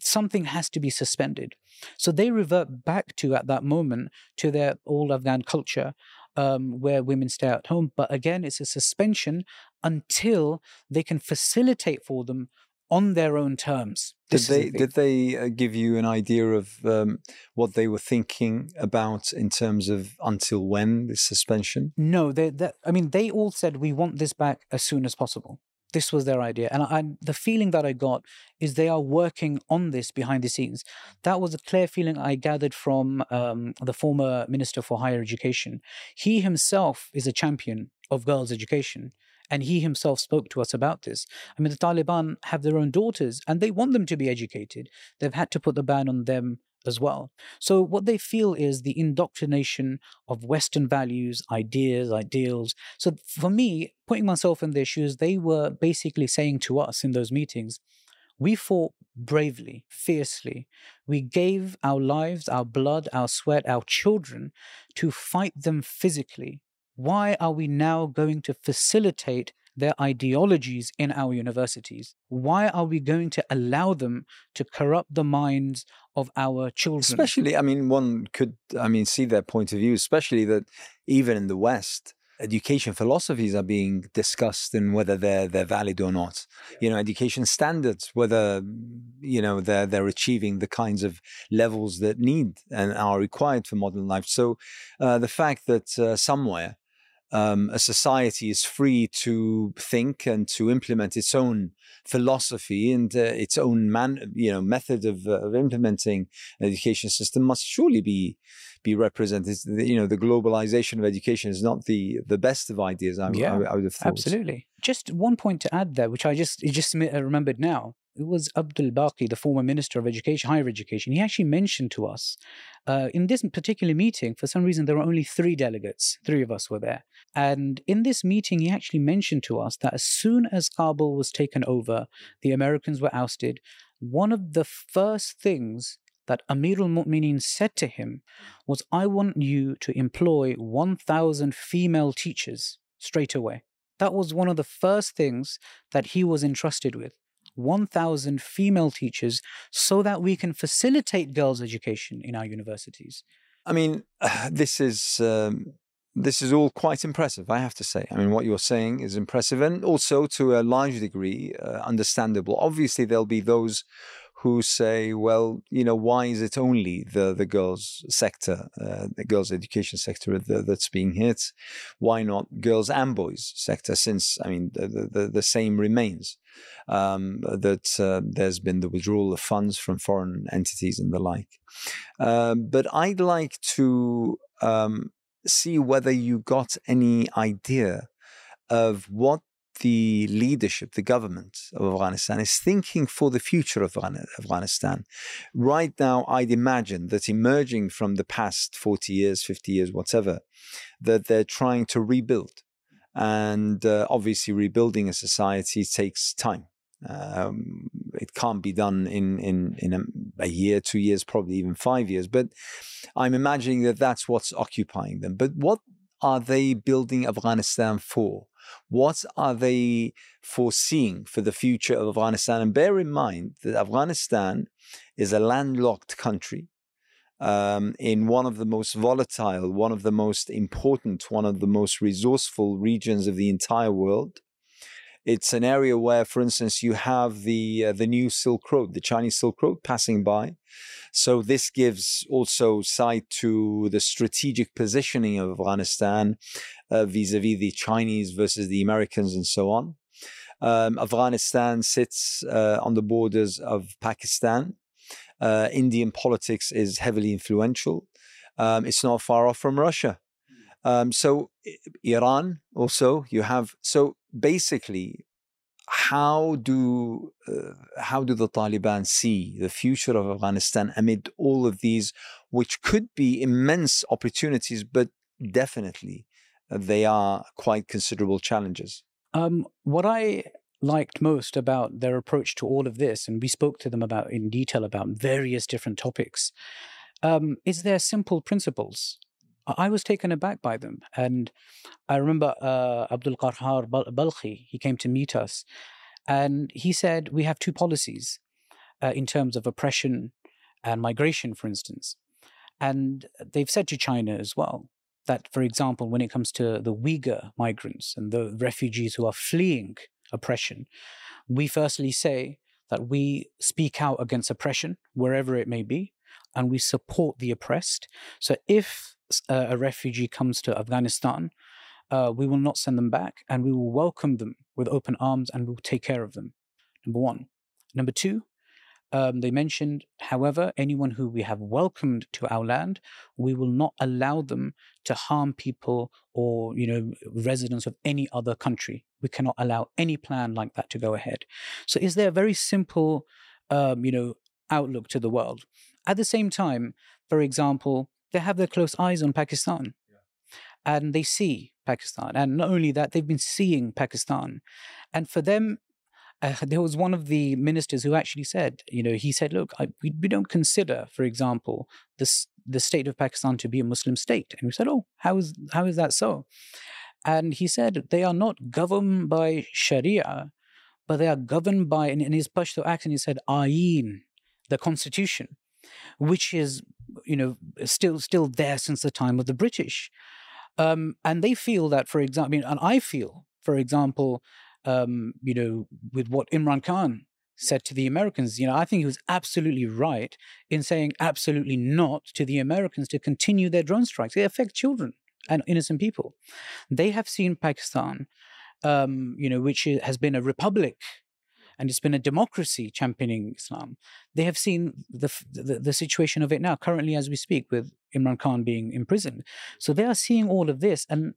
something has to be suspended. So they revert back to, at that moment, to their old Afghan culture um, where women stay at home. But again, it's a suspension until they can facilitate for them on their own terms. Did they did they uh, give you an idea of um, what they were thinking about in terms of until when the suspension? No, they, they, I mean they all said we want this back as soon as possible. This was their idea, and I, the feeling that I got is they are working on this behind the scenes. That was a clear feeling I gathered from um, the former minister for higher education. He himself is a champion of girls' education and he himself spoke to us about this. I mean, the Taliban have their own daughters and they want them to be educated. They've had to put the ban on them as well. So, what they feel is the indoctrination of Western values, ideas, ideals. So, for me, putting myself in their shoes, they were basically saying to us in those meetings, we fought bravely, fiercely. We gave our lives, our blood, our sweat, our children to fight them physically why are we now going to facilitate their ideologies in our universities? Why are we going to allow them to corrupt the minds of our children? Especially, I mean, one could, I mean, see their point of view, especially that even in the West, education philosophies are being discussed and whether they're they're valid or not. You know, education standards, whether you know they're they're achieving the kinds of levels that need and are required for modern life. So uh, the fact that uh, somewhere um, a society is free to think and to implement its own philosophy and uh, its own man, you know, method of, uh, of implementing an education system must surely be be represented. You know, the globalization of education is not the the best of ideas. I, yeah, I, I would have thought. Absolutely. Just one point to add there, which I just just remembered now it was Abdul Baqi, the former Minister of Education, Higher Education. He actually mentioned to us uh, in this particular meeting, for some reason, there were only three delegates. Three of us were there. And in this meeting, he actually mentioned to us that as soon as Kabul was taken over, the Americans were ousted. One of the first things that Amir al Mu'mineen said to him was, I want you to employ 1,000 female teachers straight away. That was one of the first things that he was entrusted with. 1,000 female teachers so that we can facilitate girls' education in our universities. I mean, <sighs> this is. Um, this is all quite impressive, I have to say. I mean, what you're saying is impressive and also to a large degree uh, understandable. Obviously, there'll be those who say, well, you know, why is it only the, the girls' sector, uh, the girls' education sector that's being hit? Why not girls and boys' sector? Since, I mean, the, the, the same remains. Um, that uh, there's been the withdrawal of funds from foreign entities and the like. Um, but I'd like to um, see whether you got any idea of what the leadership, the government of Afghanistan is thinking for the future of Afghanistan. Right now, I'd imagine that emerging from the past 40 years, 50 years, whatever, that they're trying to rebuild. And uh, obviously, rebuilding a society takes time. Um, it can't be done in in in a, a, year, two years, probably even five years. But I'm imagining that that's what's occupying them. But what are they building Afghanistan for? What are they foreseeing for the future of Afghanistan? And bear in mind that Afghanistan is a landlocked country um, in one of the most volatile, one of the most important, one of the most resourceful regions of the entire world. It's an area where, for instance, you have the uh, the new Silk Road, the Chinese Silk Road, passing by. So this gives also sight to the strategic positioning of Afghanistan uh, vis-a-vis the Chinese versus the Americans and so on. Um, Afghanistan sits uh, on the borders of Pakistan. Uh, Indian politics is heavily influential. Um, it's not far off from Russia. Um, so Iran also you have so basically how do uh, how do the Taliban see the future of Afghanistan amid all of these, which could be immense opportunities, but definitely uh, they are quite considerable challenges. Um, what I liked most about their approach to all of this, and we spoke to them about in detail about various different topics, um, is their simple principles. I was taken aback by them. And I remember uh, Abdul Qahar Balkhi, he came to meet us, and he said, We have two policies uh, in terms of oppression and migration, for instance. And they've said to China as well that, for example, when it comes to the Uyghur migrants and the refugees who are fleeing oppression, we firstly say that we speak out against oppression wherever it may be and we support the oppressed. So if a refugee comes to Afghanistan, uh, we will not send them back and we will welcome them with open arms and we'll take care of them. Number one. Number two, um, they mentioned, however, anyone who we have welcomed to our land, we will not allow them to harm people or, you know, residents of any other country. We cannot allow any plan like that to go ahead. So, is there a very simple, um, you know, outlook to the world? At the same time, for example, they have their close eyes on Pakistan. And they see Pakistan. And not only that, they've been seeing Pakistan. And for them, uh, <laughs> there was one of the ministers who actually said, you know, he said, look, I, we, we, don't consider, for example, this the state of Pakistan to be a Muslim state. And we said, oh, how is how is that so? And he said they are not governed by Sharia, but they are governed by, in, in his Pashto accent, he said, Ayin, the constitution which is you know still still there since the time of the British. Um, and they feel that, for example, I mean, and I feel, for example, um, you know, with what Imran Khan said to the Americans, you know, I think he was absolutely right in saying absolutely not to the Americans to continue their drone strikes. They affect children and innocent people. They have seen Pakistan, um, you know, which has been a republic and it's been a democracy championing Islam. They have seen the, the, the situation of it now, currently as we speak, with Imran Khan being imprisoned. So they are seeing all of this, and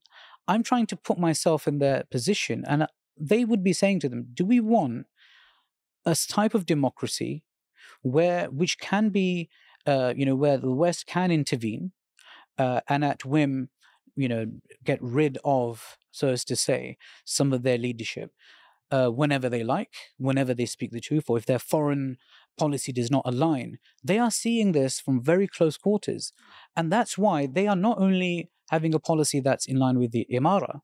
I'm trying to put myself in their position, and they would be saying to them, "Do we want a type of democracy where which can be, uh, you know, where the West can intervene uh, and at whim, you know, get rid of, so as to say, some of their leadership?" Uh, whenever they like, whenever they speak the truth, or if their foreign policy does not align. They are seeing this from very close quarters. And that's why they are not only having a policy that's in line with the Imara,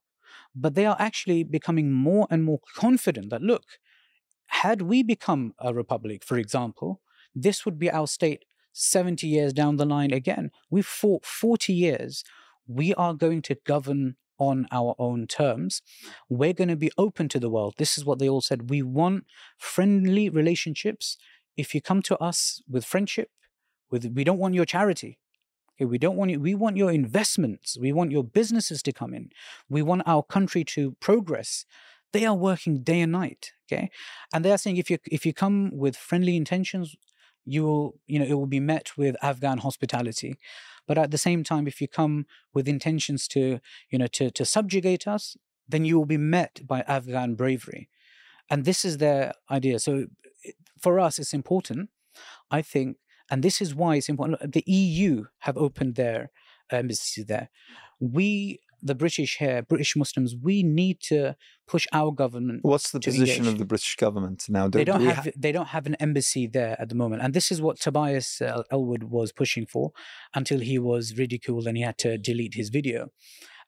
but they are actually becoming more and more confident that, look, had we become a republic, for example, this would be our state 70 years down the line again. We've fought 40 years. We are going to govern on our own terms. We're going to be open to the world. This is what they all said. We want friendly relationships. If you come to us with friendship, with we don't want your charity. Okay, we don't want you, we want your investments. We want your businesses to come in. We want our country to progress. They are working day and night. Okay. And they are saying if you if you come with friendly intentions, you will, you know, it will be met with Afghan hospitality. But at the same time, if you come with intentions to, you know, to, to subjugate us, then you will be met by Afghan bravery. And this is their idea. So for us, it's important, I think, and this is why it's important. The EU have opened their embassy there. We the British here, British Muslims, we need to push our government. What's the position engage. of the British government now? Do, they don't have ha- they don't have an embassy there at the moment, and this is what Tobias uh, Ellwood was pushing for until he was ridiculed and he had to delete his video.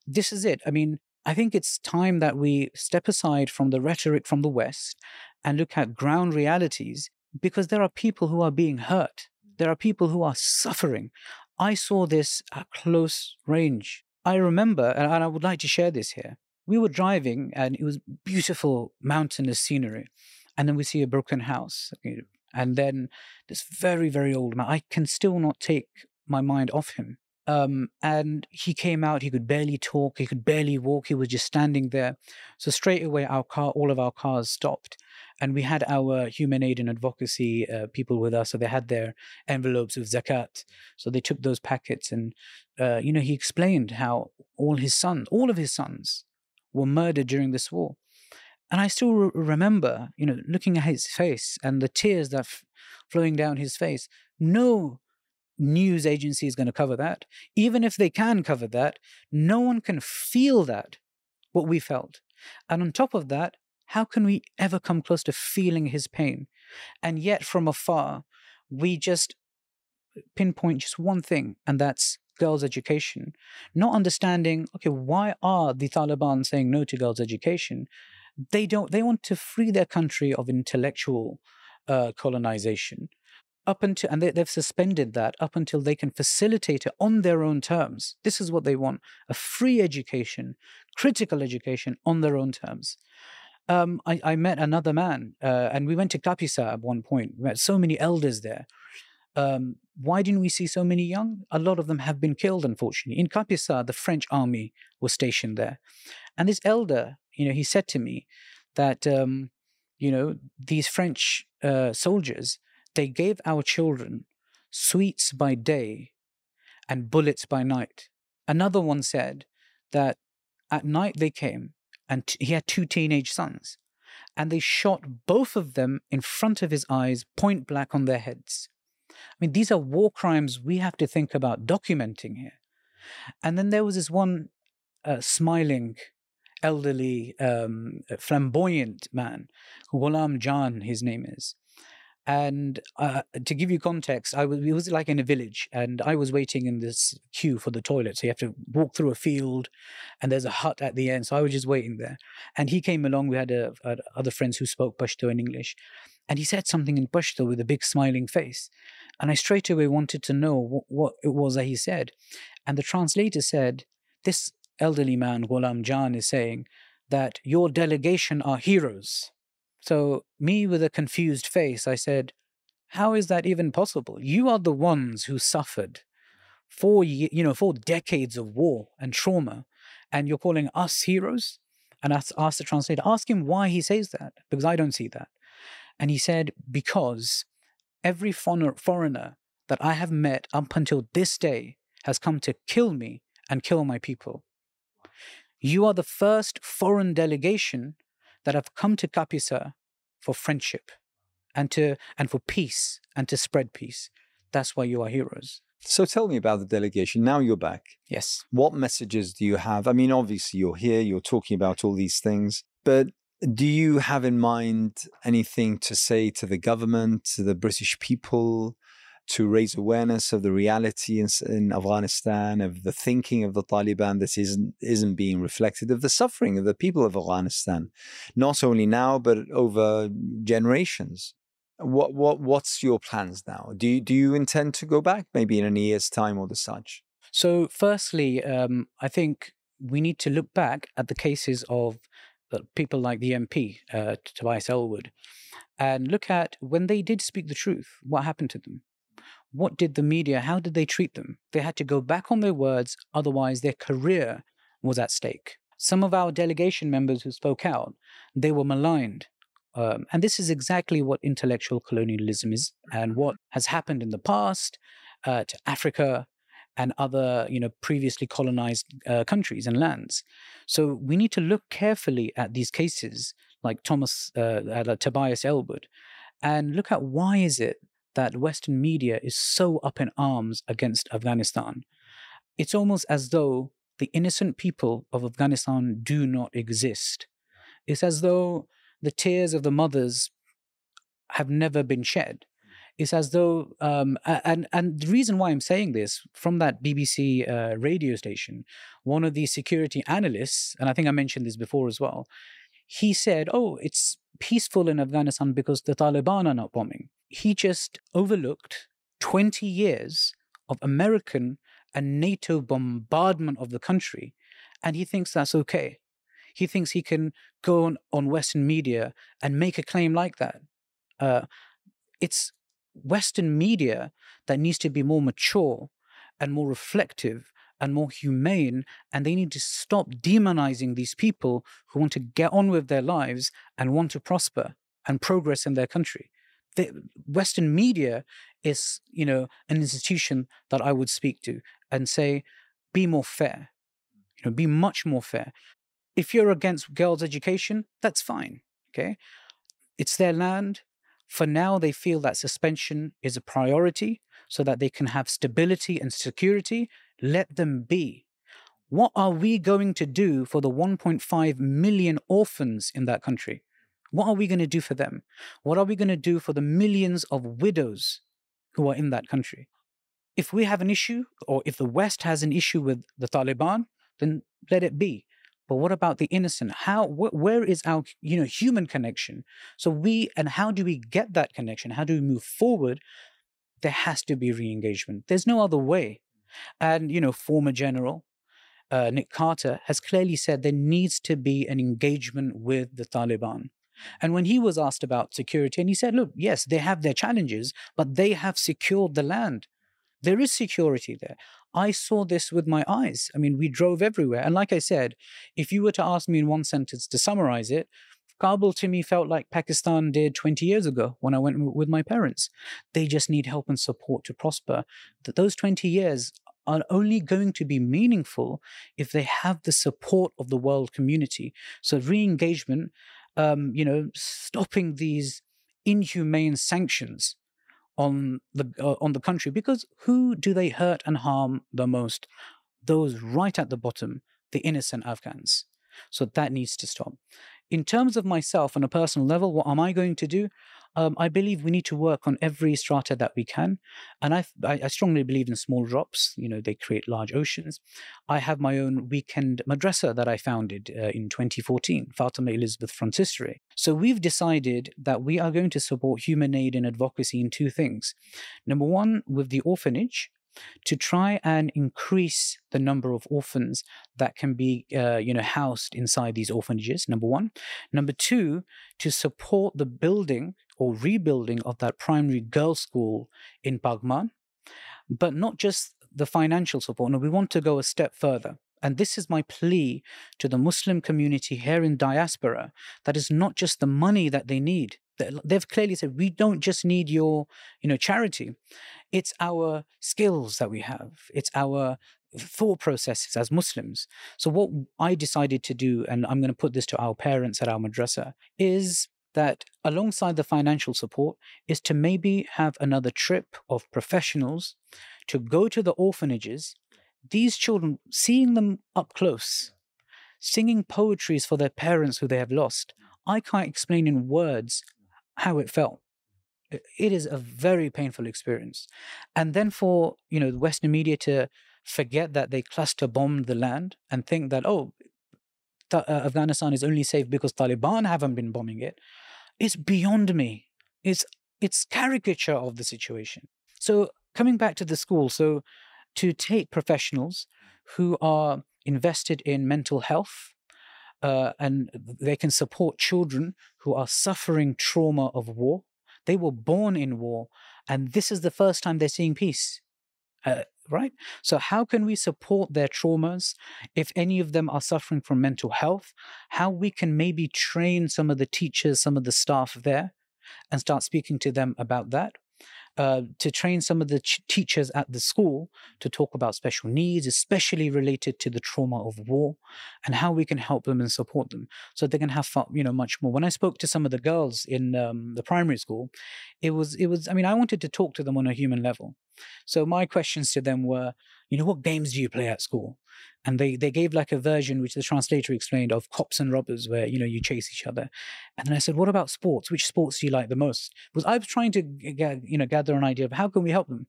This is it. I mean, I think it's time that we step aside from the rhetoric from the West and look at ground realities because there are people who are being hurt. There are people who are suffering. I saw this at close range I remember, and I would like to share this here. We were driving, and it was beautiful mountainous scenery, and then we see a broken house, and then this very, very old man. I can still not take my mind off him. Um, and he came out. He could barely talk. He could barely walk. He was just standing there. So straight away, our car, all of our cars stopped, and we had our human aid and advocacy uh, people with us. So they had their envelopes of zakat. So they took those packets, and uh, you know, he explained how all his sons, all of his sons, were murdered during this war. And I still re- remember, you know, looking at his face and the tears that f- flowing down his face. No news agency is going to cover that. Even if they can cover that, no one can feel that, what we felt. And on top of that, how can we ever come close to feeling his pain? And yet, from afar, we just pinpoint just one thing, and that's girls' education. Not understanding, okay, why are the Taliban saying no to girls' education? They don't. They want to free their country of intellectual uh, colonization up until and they, have suspended that up until they can facilitate it on their own terms this is what they want a free education critical education on their own terms um, I, I, met another man uh, and we went to kapisa at one point. We met so many elders there. Um, why didn't we see so many young? A lot of them have been killed unfortunately. In kapisa the french army was stationed there. And this elder you know he said to me that um, you know these french uh, soldiers they gave our children sweets by day and bullets by night. Another one said that at night they came and t- he had two teenage sons and they shot both of them in front of his eyes, point blank on their heads. I mean, these are war crimes we have to think about documenting here. And then there was this one uh, smiling, elderly, um, flamboyant man, Ghulam Jan, his name is. And uh, to give you context, I was it was like in a village, and I was waiting in this queue for the toilet. So you have to walk through a field, and there's a hut at the end. So I was just waiting there, and he came along. We had a, a, other friends who spoke Pashto and English, and he said something in Pashto with a big smiling face, and I straight away wanted to know what, what it was that he said, and the translator said, "This elderly man, Ghulam Jan, is saying that your delegation are heroes. So, me with a confused face, I said, How is that even possible? You are the ones who suffered four, you know, four decades of war and trauma, and you're calling us heroes? And I asked the translator, ask him why he says that, because I don't see that. And he said, Because every foreigner that I have met up until this day has come to kill me and kill my people. You are the first foreign delegation that have come to Kapisa for friendship and to and for peace and to spread peace. That's why you are heroes. So tell me about the delegation. Now you're back. Yes. What messages do you have? I mean, obviously you're here, you're talking about all these things, but do you have in mind anything to say to the government, to the British people, to raise awareness of the reality in, in, Afghanistan, of the thinking of the Taliban that isn't isn't being reflected, of the suffering of the people of Afghanistan, not only now but over generations. What what what's your plans now? Do you, do you intend to go back, maybe in a year's time or the such? So, firstly, um, I think we need to look back at the cases of uh, people like the MP, uh, Tobias Ellwood, and look at when they did speak the truth, what happened to them? What did the media, how did they treat them? They had to go back on their words, otherwise, their career was at stake. Some of our delegation members who spoke out, they were maligned. Um, and this is exactly what intellectual colonialism is and what has happened in the past uh, to Africa and other, you know, previously colonized uh, countries and lands. So we need to look carefully at these cases, like Thomas uh, uh Tobias Ellwood and look at why is it that Western media is so up in arms against Afghanistan. It's almost as though the innocent people of Afghanistan do not exist. It's as though the tears of the mothers have never been shed. It's as though, um, and and the reason why I'm saying this from that BBC uh, radio station, one of the security analysts, and I think I mentioned this before as well, he said, "Oh, it's peaceful in Afghanistan because the Taliban are not bombing." He just overlooked 20 years of American and NATO bombardment of the country, and he thinks that's okay. He thinks he can go on, on Western media and make a claim like that. Uh, it's Western media that needs to be more mature and more reflective and more humane, and they need to stop demonizing these people who want to get on with their lives and want to prosper and progress in their country. The Western media is, you know, an institution that I would speak to and say, be more fair. You know, be much more fair. If you're against girls' education, that's fine. Okay. It's their land. For now, they feel that suspension is a priority so that they can have stability and security. Let them be. What are we going to do for the 1.5 million orphans in that country? What are we going to do for them? What are we going to do for the millions of widows who are in that country? If we have an issue, or if the West has an issue with the Taliban, then let it be. But what about the innocent? How wh- where is our you know human connection? So we and how do we get that connection? How do we move forward? There has to be re-engagement. There's no other way. And you know, former general uh, Nick Carter has clearly said there needs to be an engagement with the Taliban. And when he was asked about security, and he said, look, yes, they have their challenges, but they have secured the land. There is security there. I saw this with my eyes. I mean, we drove everywhere. And like I said, if you were to ask me in one sentence to summarize it, Kabul to me felt like Pakistan did 20 years ago when I went with my parents. They just need help and support to prosper. That those 20 years are only going to be meaningful if they have the support of the world community. So re-engagement, um, you know, stopping these inhumane sanctions on the uh, on the country because who do they hurt and harm the most? Those right at the bottom, the innocent Afghans. So that needs to stop. In terms of myself on a personal level, what am I going to do? Um, I believe we need to work on every strata that we can, and I, I strongly believe in small drops. You know, they create large oceans. I have my own weekend madrasa that I founded uh, in 2014, Fatima Elizabeth Frontistery. So we've decided that we are going to support human aid and advocacy in two things. Number one, with the orphanage, to try and increase the number of orphans that can be, uh, you know, housed inside these orphanages. Number one. Number two, to support the building or rebuilding of that primary girls' school in Paghman, but not just the financial support. No, we want to go a step further. And this is my plea to the Muslim community here in diaspora that is not just the money that they need. They've clearly said, we don't just need your you know, charity. It's our skills that we have. It's our thought processes as Muslims. So what I decided to do, and I'm going to put this to our parents at our madrasa, is that alongside the financial support is to maybe have another trip of professionals to go to the orphanages these children seeing them up close singing poetries for their parents who they have lost i can't explain in words how it felt it is a very painful experience and then for you know the western media to forget that they cluster bombed the land and think that oh uh, Afghanistan is only safe because Taliban haven't been bombing it. It's beyond me. It's it's caricature of the situation. So coming back to the school, so to take professionals who are invested in mental health uh, and they can support children who are suffering trauma of war. They were born in war, and this is the first time they're seeing peace. Uh, right? So, how can we support their traumas if any of them are suffering from mental health? How we can maybe train some of the teachers, some of the staff there, and start speaking to them about that? Uh, to train some of the ch- teachers at the school to talk about special needs, especially related to the trauma of war, and how we can help them and support them so they can have fun, you know much more. When I spoke to some of the girls in um, the primary school, it was it was I mean I wanted to talk to them on a human level. So my questions to them were, you know, what games do you play at school? And they they gave like a version which the translator explained of cops and robbers, where you know you chase each other. And then I said, what about sports? Which sports do you like the most? Because I was trying to you know gather an idea of how can we help them.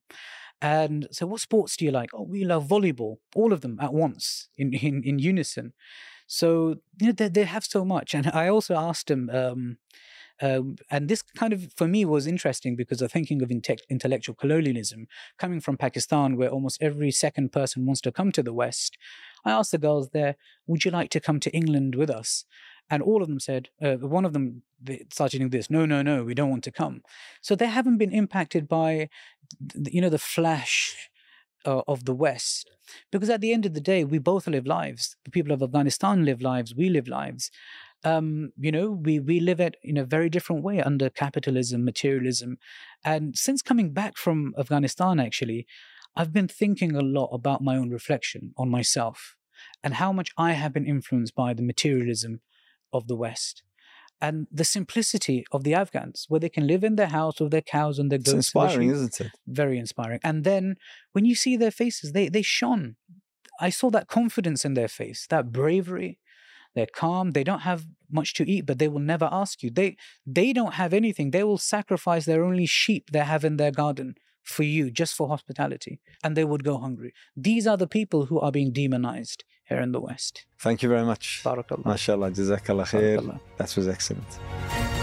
And so, what sports do you like? Oh, we love volleyball, all of them at once in in, in unison. So you know they, they have so much. And I also asked them. Um, um, and this kind of, for me, was interesting because of thinking of inte- intellectual colonialism coming from Pakistan, where almost every second person wants to come to the West. I asked the girls there, would you like to come to England with us? And all of them said, uh, one of them started doing this, no, no, no, we don't want to come. So they haven't been impacted by, you know, the flash uh, of the West. Because at the end of the day, we both live lives. The people of Afghanistan live lives, we live lives um, you know, we we live it in a very different way under capitalism, materialism, and since coming back from Afghanistan, actually, I've been thinking a lot about my own reflection on myself and how much I have been influenced by the materialism of the West and the simplicity of the Afghans, where they can live in their house with their cows and their goats. It's inspiring, isn't it? Very inspiring. And then when you see their faces, they they shone. I saw that confidence in their face, that bravery, they're calm. They don't have much to eat, but they will never ask you. They they don't have anything. They will sacrifice their only sheep they have in their garden for you, just for hospitality, and they would go hungry. These are the people who are being demonized here in the West. Thank you very much. Barakallah. MashaAllah. Jazakallah khair. That was excellent.